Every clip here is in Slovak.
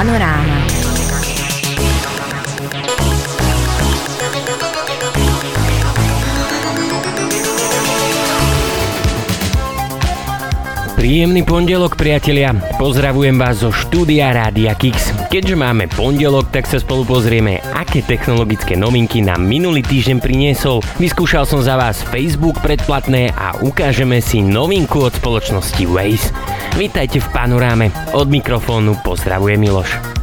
安哪？Príjemný pondelok, priatelia. Pozdravujem vás zo štúdia Rádia Kix. Keďže máme pondelok, tak sa spolu pozrieme, aké technologické novinky nám minulý týždeň priniesol. Vyskúšal som za vás Facebook predplatné a ukážeme si novinku od spoločnosti Waze. Vítajte v panoráme. Od mikrofónu pozdravuje Miloš.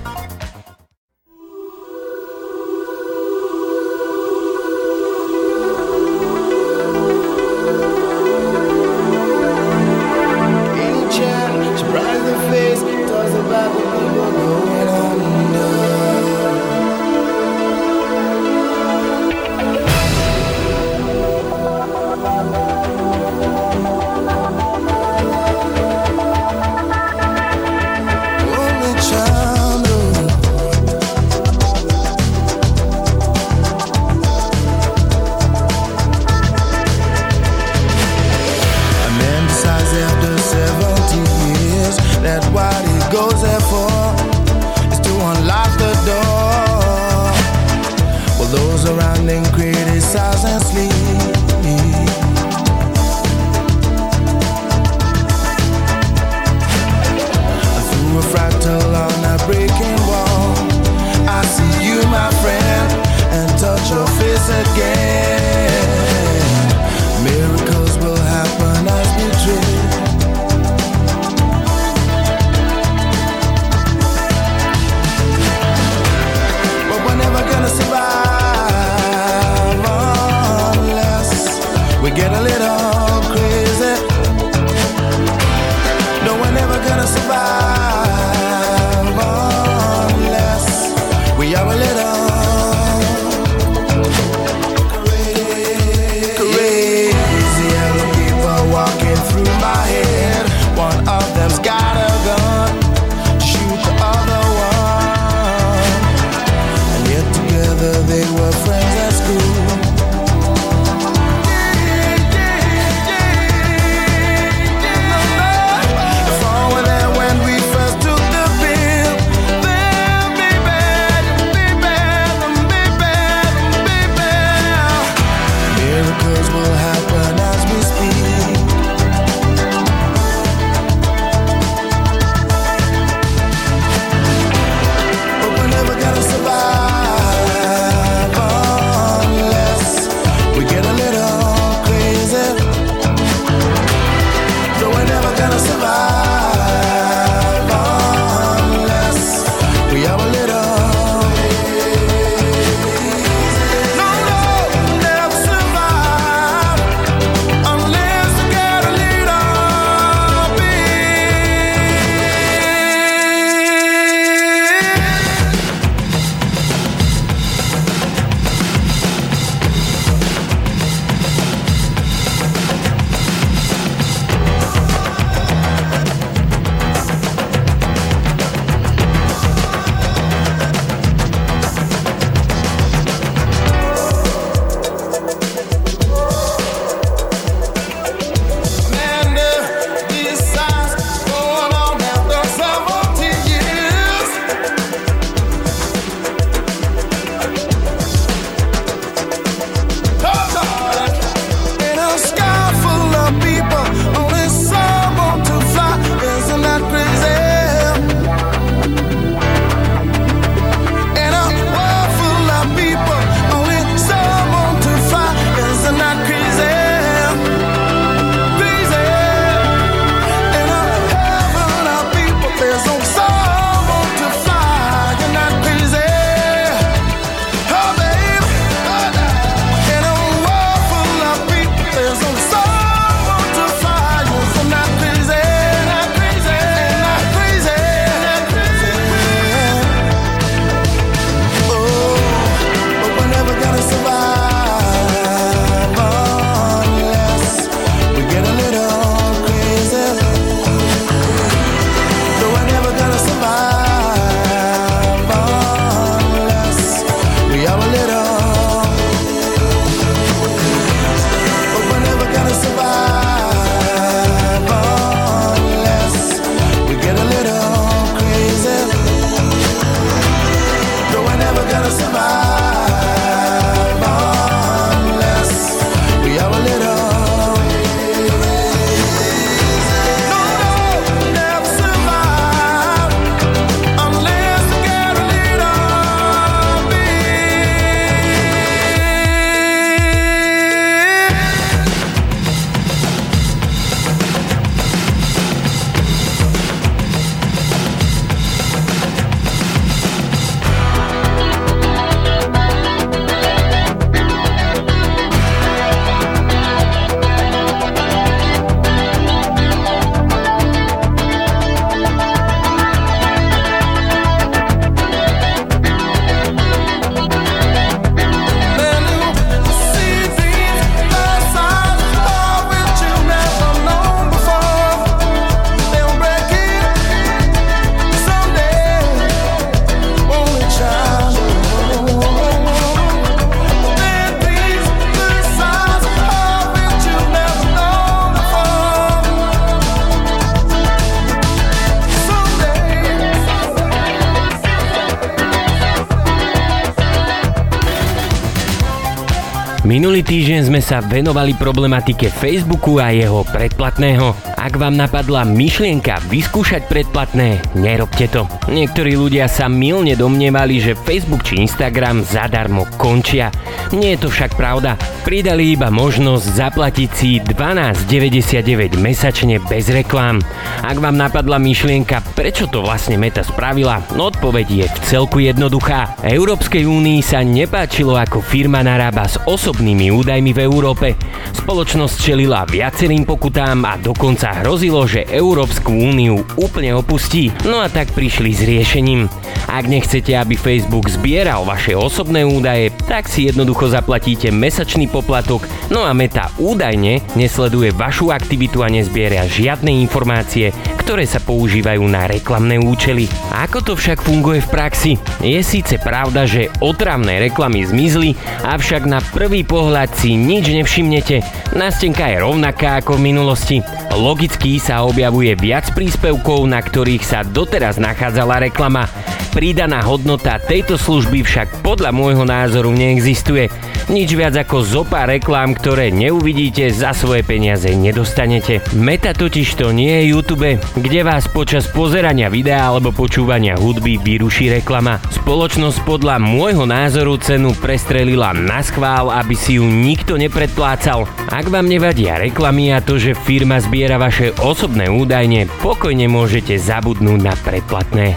Minulý týždeň sme sa venovali problematike Facebooku a jeho predplatného. Ak vám napadla myšlienka vyskúšať predplatné, nerobte to. Niektorí ľudia sa milne domnievali, že Facebook či Instagram zadarmo končia. Nie je to však pravda. Pridali iba možnosť zaplatiť si 12,99 mesačne bez reklám. Ak vám napadla myšlienka, prečo to vlastne Meta spravila, odpoveď je v celku jednoduchá. Európskej únii sa nepáčilo, ako firma narába s osobnými údajmi v Európe. Spoločnosť čelila viacerým pokutám a dokonca hrozilo, že Európsku úniu úplne opustí, no a tak prišli s riešením. Ak nechcete, aby Facebook zbieral vaše osobné údaje, tak si jednoducho zaplatíte mesačný poplatok, no a Meta údajne nesleduje vašu aktivitu a nezbiera žiadne informácie, ktoré sa používajú na reklamné účely. Ako to však funguje v praxi? Je síce pravda, že otravné reklamy zmizli, avšak na prvý pohľad si nič nevšimnete. Nástenka je rovnaká ako v minulosti. Logicky sa objavuje viac príspevkov, na ktorých sa doteraz nachádzala reklama. Pridaná hodnota tejto služby však podľa môjho názoru neexistuje. Nič viac ako zopa reklám, ktoré neuvidíte, za svoje peniaze nedostanete. Meta totiž to nie je YouTube, kde vás počas pozerania videa alebo počúvania hudby vyruší reklama. Spoločnosť podľa môjho názoru cenu prestrelila na schvál, aby si ju nikto nepredplácal. Ak vám nevadia reklamy a to, že firma zbiera vaše osobné údajne, pokojne môžete zabudnúť na predplatné.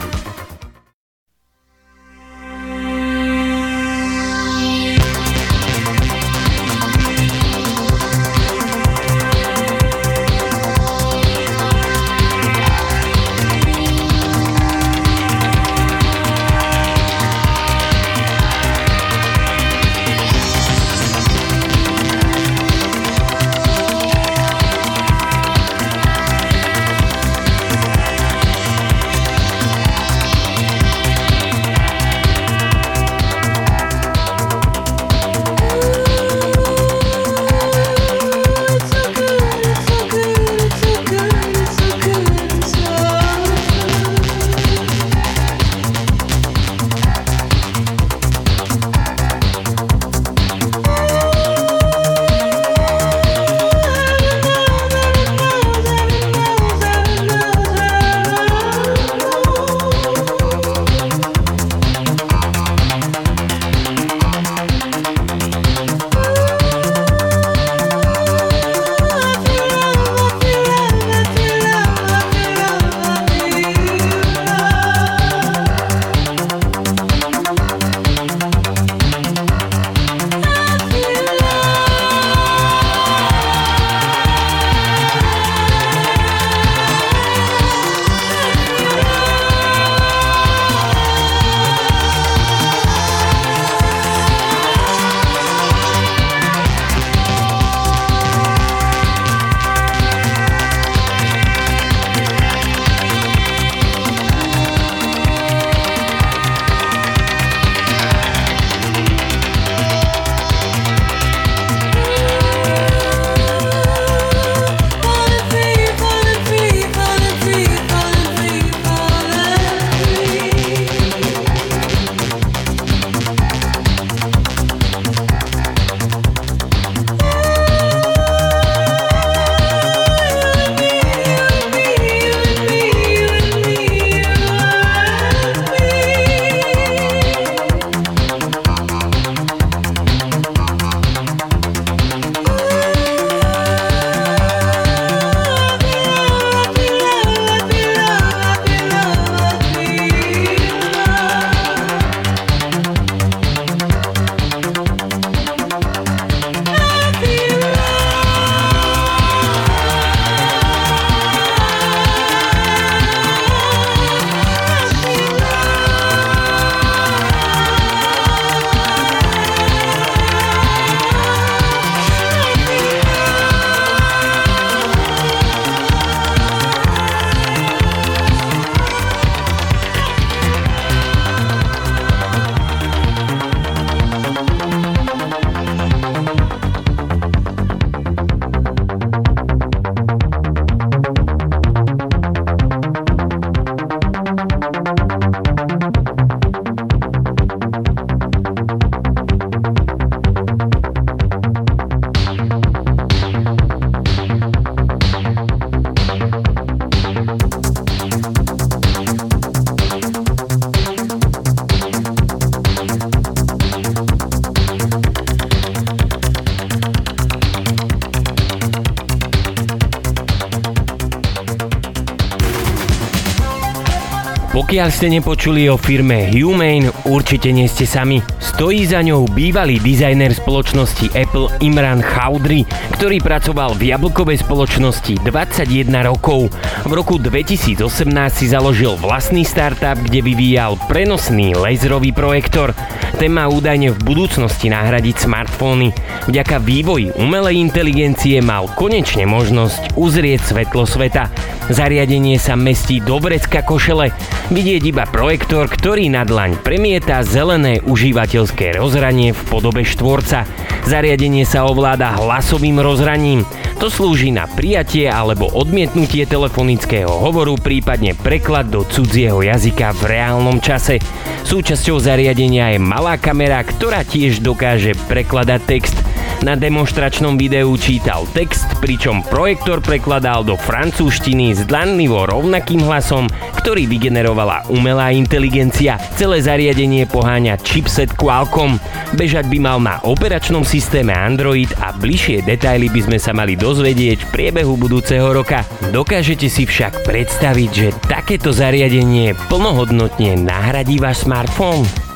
Pokiaľ ste nepočuli o firme Humane, určite nie ste sami. Stojí za ňou bývalý dizajner spoločnosti Apple Imran Chaudry, ktorý pracoval v jablkovej spoločnosti 21 rokov. V roku 2018 si založil vlastný startup, kde vyvíjal prenosný laserový projektor. Ten má údajne v budúcnosti nahradiť smartfóny. Vďaka vývoji umelej inteligencie mal konečne možnosť uzrieť svetlo sveta. Zariadenie sa mestí do vrecka košele. Vidieť iba projektor, ktorý na dlaň premieta zelené užívateľské rozhranie v podobe štvorca. Zariadenie sa ovláda hlasovým rozhraním. To slúži na prijatie alebo odmietnutie telefonického hovoru, prípadne preklad do cudzieho jazyka v reálnom čase. Súčasťou zariadenia je malá kamera, ktorá tiež dokáže prekladať text. Na demonstračnom videu čítal text, pričom projektor prekladal do francúzštiny zdlanlivo rovnakým hlasom, ktorý vygenerovala umelá inteligencia. Celé zariadenie poháňa chipset Qualcomm. Bežať by mal na operačnom systéme Android a bližšie detaily by sme sa mali dozvedieť v priebehu budúceho roka. Dokážete si však predstaviť, že takéto zariadenie plnohodnotne nahradí váš smartfón?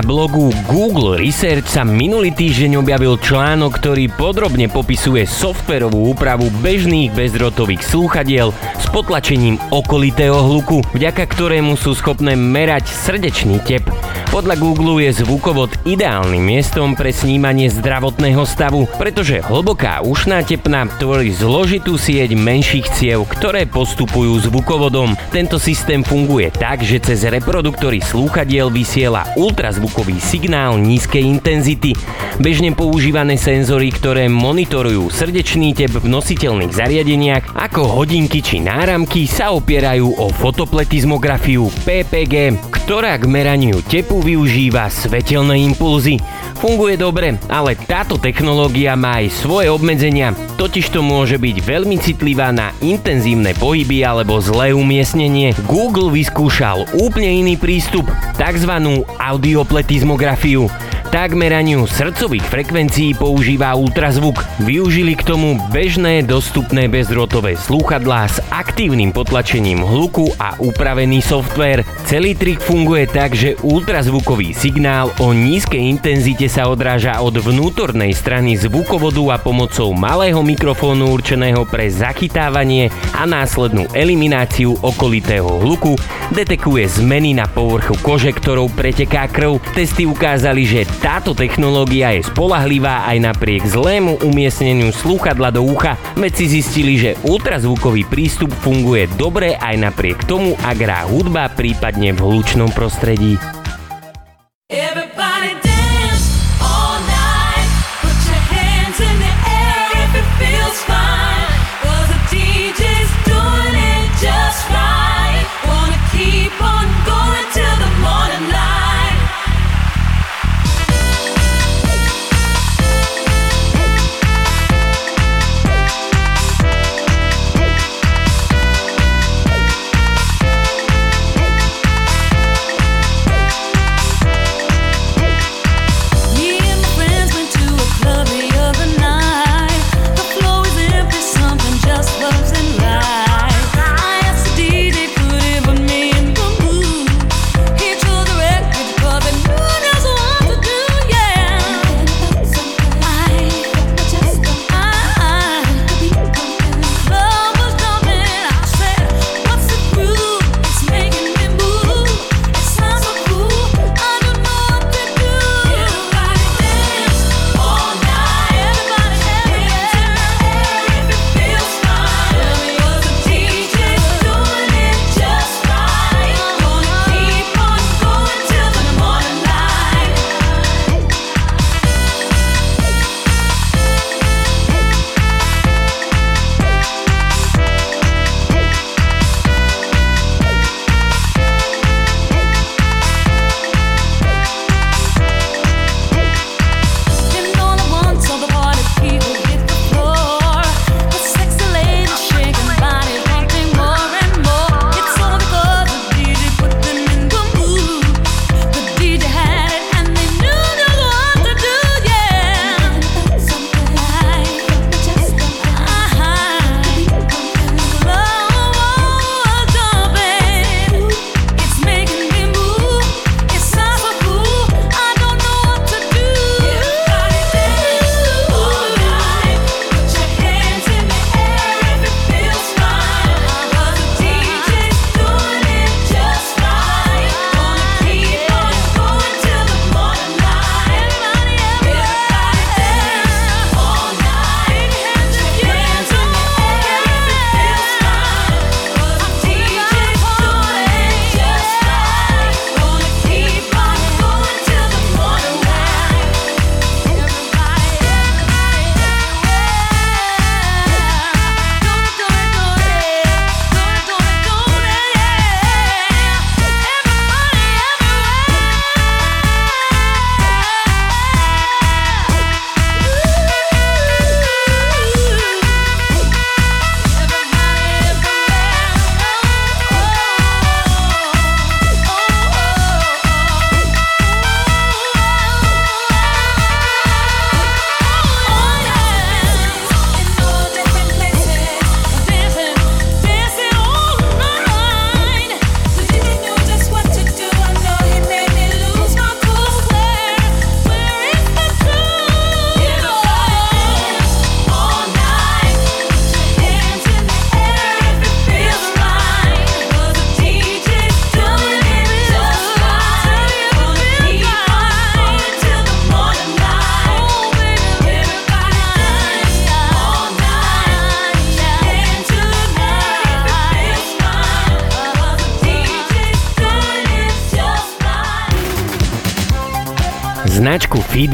Na blogu Google Research sa minulý týždeň objavil článok, ktorý podrobne popisuje softverovú úpravu bežných bezdrotových slúchadiel s potlačením okolitého hluku, vďaka ktorému sú schopné merať srdečný tep. Podľa Google je zvukovod ideálnym miestom pre snímanie zdravotného stavu, pretože hlboká ušná tepna tvorí zložitú sieť menších ciev, ktoré postupujú zvukovodom. Tento systém funguje tak, že cez reproduktory slúchadiel vysiela ultrazvukový signál nízkej intenzity. Bežne používané senzory, ktoré monitorujú srdečný tep v nositeľných zariadeniach ako hodinky či náramky sa opierajú o fotopletizmografiu PPG, ktorá k meraniu tepu využíva svetelné impulzy. Funguje dobre, ale táto technológia má aj svoje obmedzenia, totiž to môže byť veľmi citlivá na intenzívne pohyby alebo zlé umiestnenie. Google vyskúšal úplne iný prístup, tzv. audiopletizmografiu. Tak meraniu srdcových frekvencií používa ultrazvuk. Využili k tomu bežné dostupné bezdrôtové slúchadlá s aktívnym potlačením hluku a upravený software. Celý trik funguje tak, že ultrazvukový signál o nízkej intenzite sa odráža od vnútornej strany zvukovodu a pomocou malého mikrofónu určeného pre zachytávanie a následnú elimináciu okolitého hluku detekuje zmeny na povrchu kože, ktorou preteká krv. Testy ukázali, že táto technológia je spolahlivá aj napriek zlému umiestneniu slúchadla do ucha. Vedci zistili, že ultrazvukový prístup funguje dobre aj napriek tomu, ak hrá hudba prípadne v hlučnom prostredí.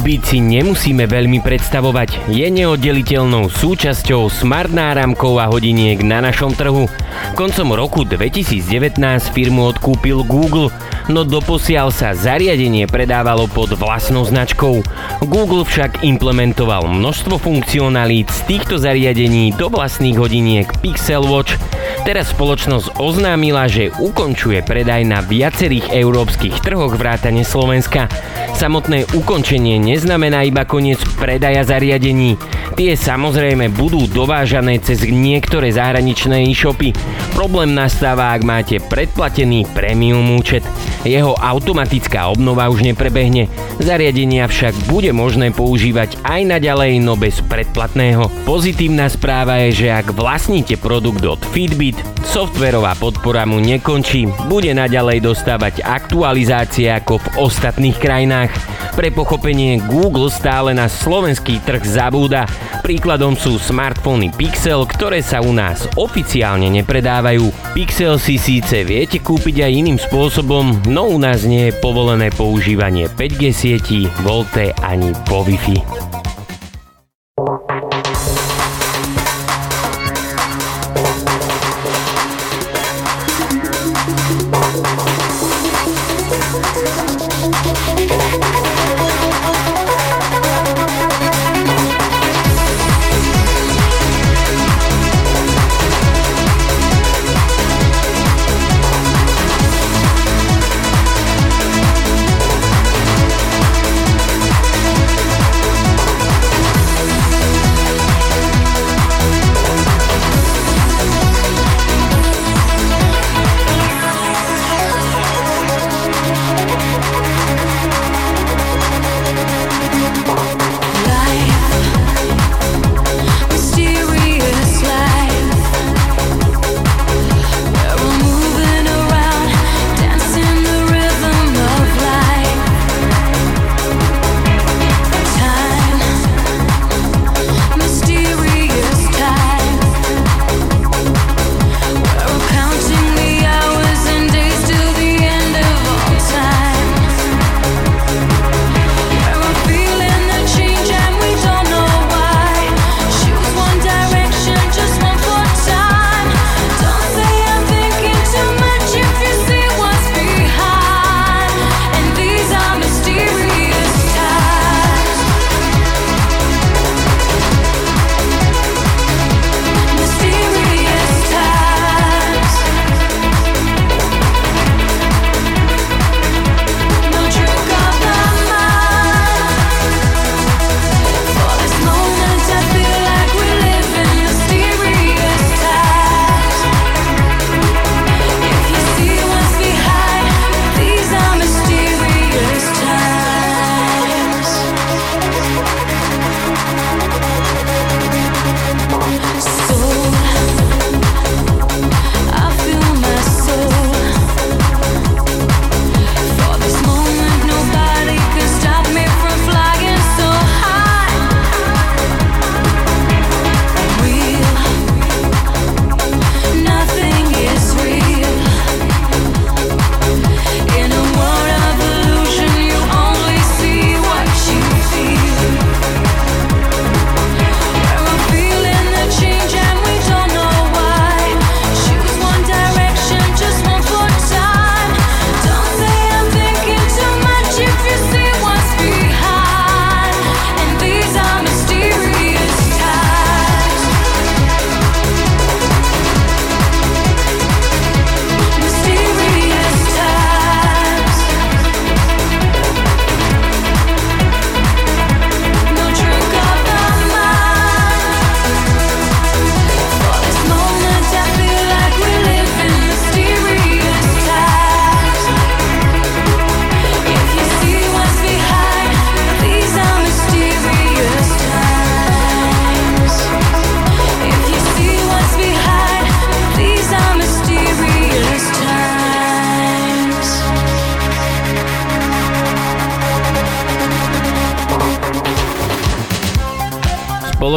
Fitbit si nemusíme veľmi predstavovať. Je neoddeliteľnou súčasťou smart náramkov a hodiniek na našom trhu. Koncom roku 2019 firmu odkúpil Google, no doposiaľ sa zariadenie predávalo pod vlastnou značkou. Google však implementoval množstvo funkcionalít z týchto zariadení do vlastných hodiniek Pixel Watch Teraz spoločnosť oznámila, že ukončuje predaj na viacerých európskych trhoch vrátane Slovenska. Samotné ukončenie neznamená iba koniec predaja zariadení. Tie samozrejme budú dovážané cez niektoré zahraničné e-shopy. Problém nastáva, ak máte predplatený premium účet. Jeho automatická obnova už neprebehne. Zariadenia však bude možné používať aj naďalej, no bez predplatného. Pozitívna správa je, že ak vlastníte produkt od Fitbit, softverová podpora mu nekončí, bude naďalej dostávať aktualizácie ako v ostatných krajinách. Pre pochopenie Google stále na slovenský trh zabúda. Príkladom sú smartfóny Pixel, ktoré sa u nás oficiálne nepredávajú. Pixel si síce viete kúpiť aj iným spôsobom, no u nás nie je povolené používanie 5G sietí, VoLTE ani po Wi-Fi.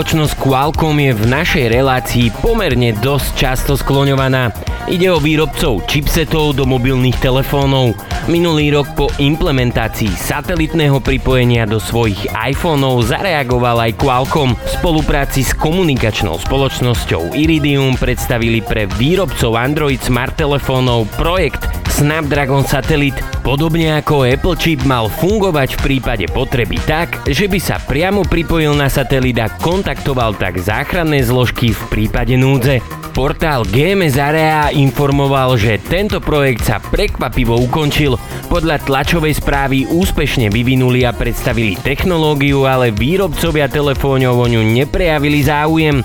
Spoločnosť Qualcomm je v našej relácii pomerne dosť často skloňovaná. Ide o výrobcov chipsetov do mobilných telefónov. Minulý rok po implementácii satelitného pripojenia do svojich iPhoneov zareagoval aj Qualcomm. V spolupráci s komunikačnou spoločnosťou Iridium predstavili pre výrobcov Android smart telefónov projekt Snapdragon satelit. Podobne ako Apple chip mal fungovať v prípade potreby tak, že by sa priamo pripojil na satelit a kontaktoval tak záchranné zložky v prípade núdze. Portál GMS Area informoval, že tento projekt sa prekvapivo ukončil. Podľa tlačovej správy úspešne vyvinuli a predstavili technológiu, ale výrobcovia telefónov o ňu neprejavili záujem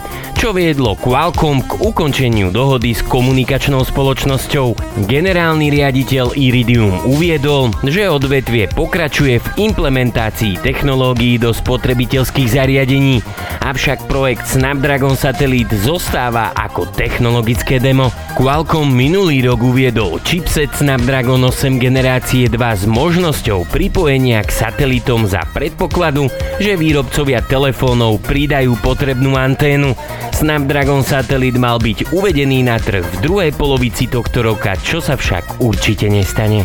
čo viedlo Qualcomm k ukončeniu dohody s komunikačnou spoločnosťou. Generálny riaditeľ Iridium uviedol, že odvetvie pokračuje v implementácii technológií do spotrebiteľských zariadení, avšak projekt Snapdragon Satellite zostáva ako technologické demo. Qualcomm minulý rok uviedol chipset Snapdragon 8 generácie 2 s možnosťou pripojenia k satelitom za predpokladu, že výrobcovia telefónov pridajú potrebnú anténu. Snapdragon satelit mal byť uvedený na trh v druhej polovici tohto roka, čo sa však určite nestane.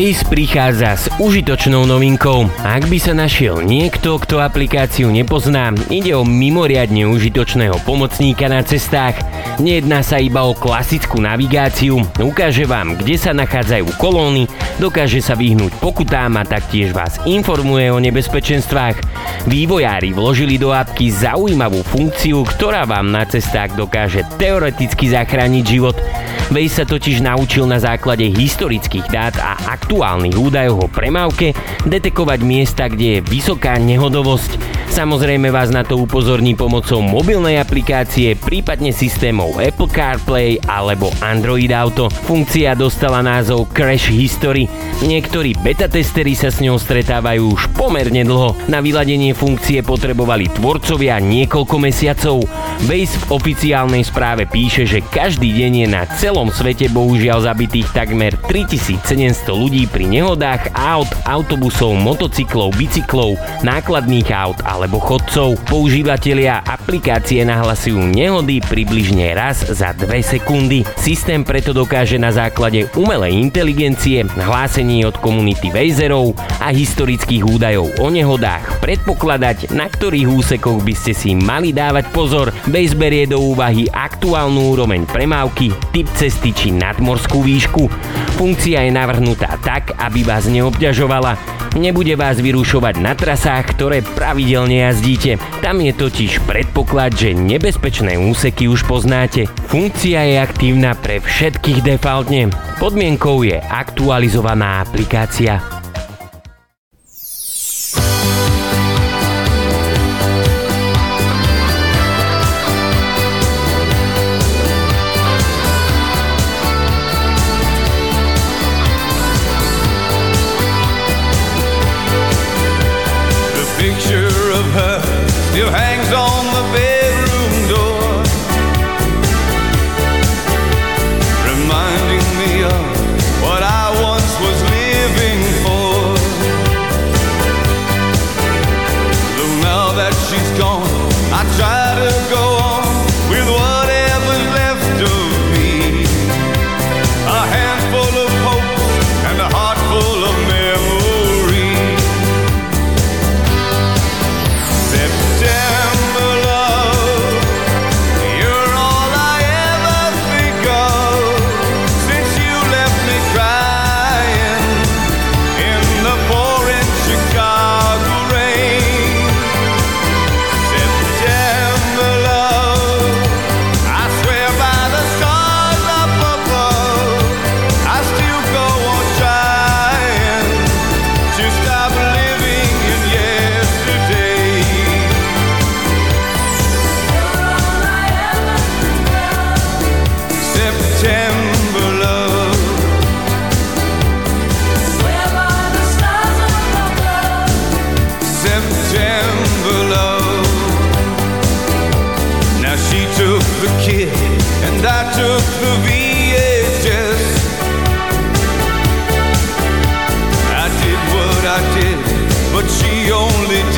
Waze prichádza s užitočnou novinkou. Ak by sa našiel niekto, kto aplikáciu nepozná, ide o mimoriadne užitočného pomocníka na cestách. Nejedná sa iba o klasickú navigáciu, ukáže vám, kde sa nachádzajú kolóny, dokáže sa vyhnúť pokutám a taktiež vás informuje o nebezpečenstvách. Vývojári vložili do apky zaujímavú funkciu, ktorá vám na cestách dokáže teoreticky zachrániť život. Waze sa totiž naučil na základe historických dát a aktuálnych údajov o premávke detekovať miesta, kde je vysoká nehodovosť. Samozrejme vás na to upozorní pomocou mobilnej aplikácie, prípadne systémov Apple CarPlay alebo Android Auto. Funkcia dostala názov Crash History. Niektorí beta testery sa s ňou stretávajú už pomerne dlho. Na vyladenie funkcie potrebovali tvorcovia niekoľko mesiacov. Waze v oficiálnej správe píše, že každý deň je na celom svete bohužiaľ zabitých takmer 3700 ľudí pri nehodách aut, autobusov, motocyklov, bicyklov, nákladných aut alebo chodcov. Používateľia aplikácie nahlasujú nehody približne raz za 2 sekundy. Systém preto dokáže na základe umelej inteligencie, hlásení od komunity Vejzerov a historických údajov o nehodách predpokladať, na ktorých úsekoch by ste si mali dávať pozor. Base berie do úvahy aktuálnu úroveň premávky, typ cesty či nadmorskú výšku. Funkcia je navrhnutá tak, aby vás neobťažovala. Nebude vás vyrušovať na trasách, ktoré pravidelne jazdíte. Tam je totiž predpoklad, že nebezpečné úseky už poznáte. Funkcia je aktívna pre všetkých defaultne. Podmienkou je aktualizovaná aplikácia. only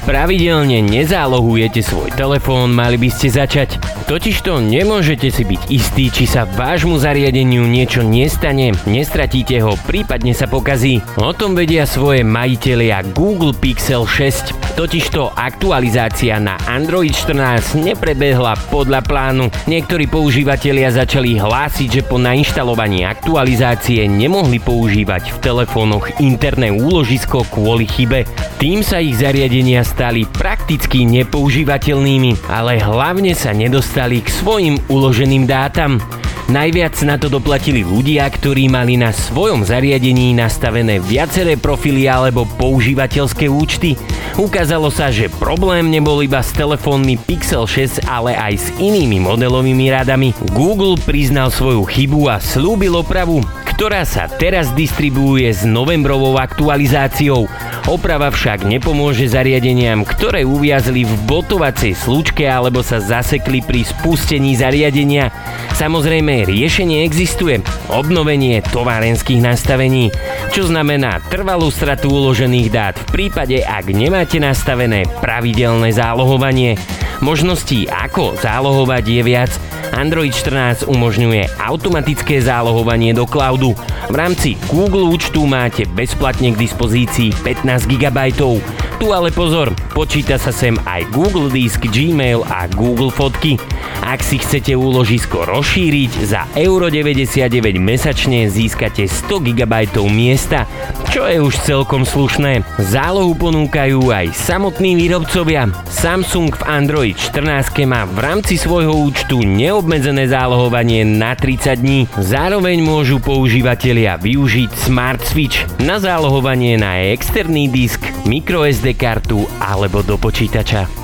pravidelne nezálohujete svoj telefón, mali by ste začať. Totižto nemôžete si byť istí, či sa vášmu zariadeniu niečo nestane, nestratíte ho, prípadne sa pokazí. O tom vedia svoje majitelia Google Pixel 6. Totižto aktualizácia na Android 14 neprebehla podľa plánu. Niektorí používateľia začali hlásiť, že po nainštalovaní aktualizácie nemohli používať v telefónoch interné úložisko kvôli chybe. Tým sa ich zariadenia stali prakticky nepoužívateľnými, ale hlavne sa nedostali k svojim uloženým dátam. Najviac na to doplatili ľudia, ktorí mali na svojom zariadení nastavené viaceré profily alebo používateľské účty. Ukázalo sa, že problém nebol iba s telefónmi Pixel 6, ale aj s inými modelovými radami. Google priznal svoju chybu a slúbil opravu, ktorá sa teraz distribuuje s novembrovou aktualizáciou. Oprava však nepomôže zariadeniam, ktoré uviazli v botovacej slučke alebo sa zasekli pri spustení zariadenia. Samozrejme, riešenie existuje. Obnovenie továrenských nastavení, čo znamená trvalú stratu uložených dát v prípade, ak nemáte nastavené pravidelné zálohovanie. Možností, ako zálohovať je viac. Android 14 umožňuje automatické zálohovanie do cloudu. V rámci Google účtu máte bezplatne k dispozícii 15 GB. Tu ale pozor, počíta sa sem aj Google Disk, Gmail a Google Fotky. Ak si chcete úložisko rozšíriť, za euro 99 mesačne získate 100 GB miesta, čo je už celkom slušné. Zálohu ponúkajú aj samotní výrobcovia. Samsung v Android 14 má v rámci svojho účtu neobmedzené zálohovanie na 30 dní. Zároveň môžu používateľia využiť Smart Switch na zálohovanie na externý disk, microSD kartu alebo do počítača.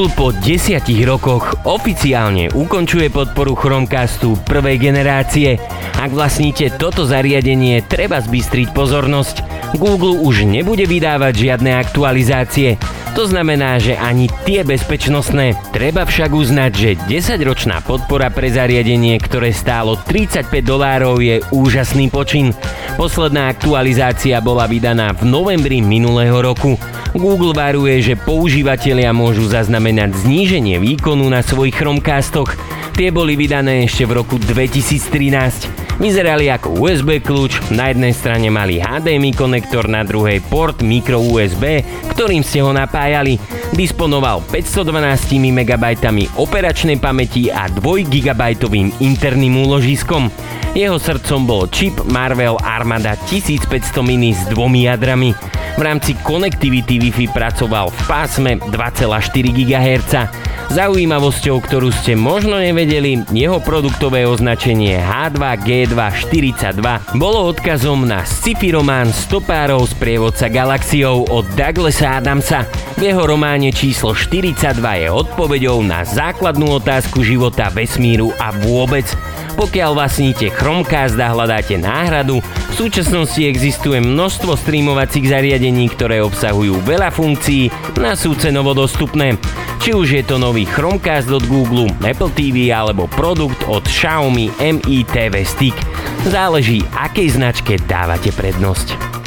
Google po desiatich rokoch oficiálne ukončuje podporu Chromecastu prvej generácie. Ak vlastníte toto zariadenie, treba zbystriť pozornosť. Google už nebude vydávať žiadne aktualizácie. To znamená, že ani tie bezpečnostné. Treba však uznať, že 10-ročná podpora pre zariadenie, ktoré stálo 35 dolárov je úžasný počin. Posledná aktualizácia bola vydaná v novembri minulého roku. Google varuje, že používateľia môžu zaznamenať zníženie výkonu na svojich Chromecastoch. Tie boli vydané ešte v roku 2013. Vyzerali ako USB kľúč, na jednej strane mali HDMI konektor, na druhej port micro USB, ktorým ste ho napájali. Disponoval 512 MB operačnej pamäti a 2 GB interným úložiskom. Jeho srdcom bol čip Marvel Armada 1500 mini s dvomi jadrami. V rámci konektivity Wi-Fi pracoval v pásme 2,4 GHz. Zaujímavosťou, ktorú ste možno nevedeli, jeho produktové označenie H2G242 bolo odkazom na sci-fi román Stopárov z prievodca galaxiou od Douglasa Adamsa. V jeho románe číslo 42 je odpoveďou na základnú otázku života, vesmíru a vôbec pokiaľ vlastníte Chromecast a hľadáte náhradu, v súčasnosti existuje množstvo streamovacích zariadení, ktoré obsahujú veľa funkcií na sú cenovo dostupné. Či už je to nový Chromecast od Google, Apple TV alebo produkt od Xiaomi Mi TV Stick. Záleží, akej značke dávate prednosť.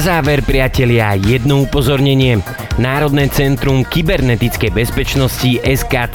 Na záver, priatelia, jedno upozornenie. Národné centrum kybernetickej bezpečnosti SK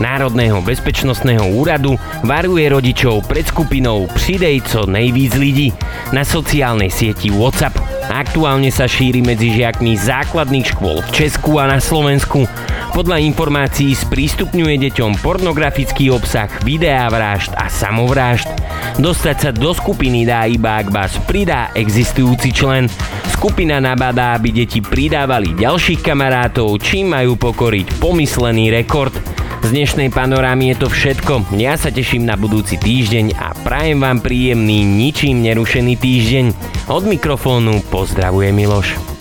Národného bezpečnostného úradu varuje rodičov pred skupinou Pridej co nejvíc lidí na sociálnej sieti WhatsApp. Aktuálne sa šíri medzi žiakmi základných škôl v Česku a na Slovensku. Podľa informácií sprístupňuje deťom pornografický obsah, videá vražd a samovrážd. Dostať sa do skupiny dá iba ak vás pridá existujúci člen. Skupina nabadá, aby deti pridávali ďalších kamarátov, čím majú pokoriť pomyslený rekord. Z dnešnej panorámy je to všetko. Ja sa teším na budúci týždeň a prajem vám príjemný, ničím nerušený týždeň. Od mikrofónu pozdravuje Miloš.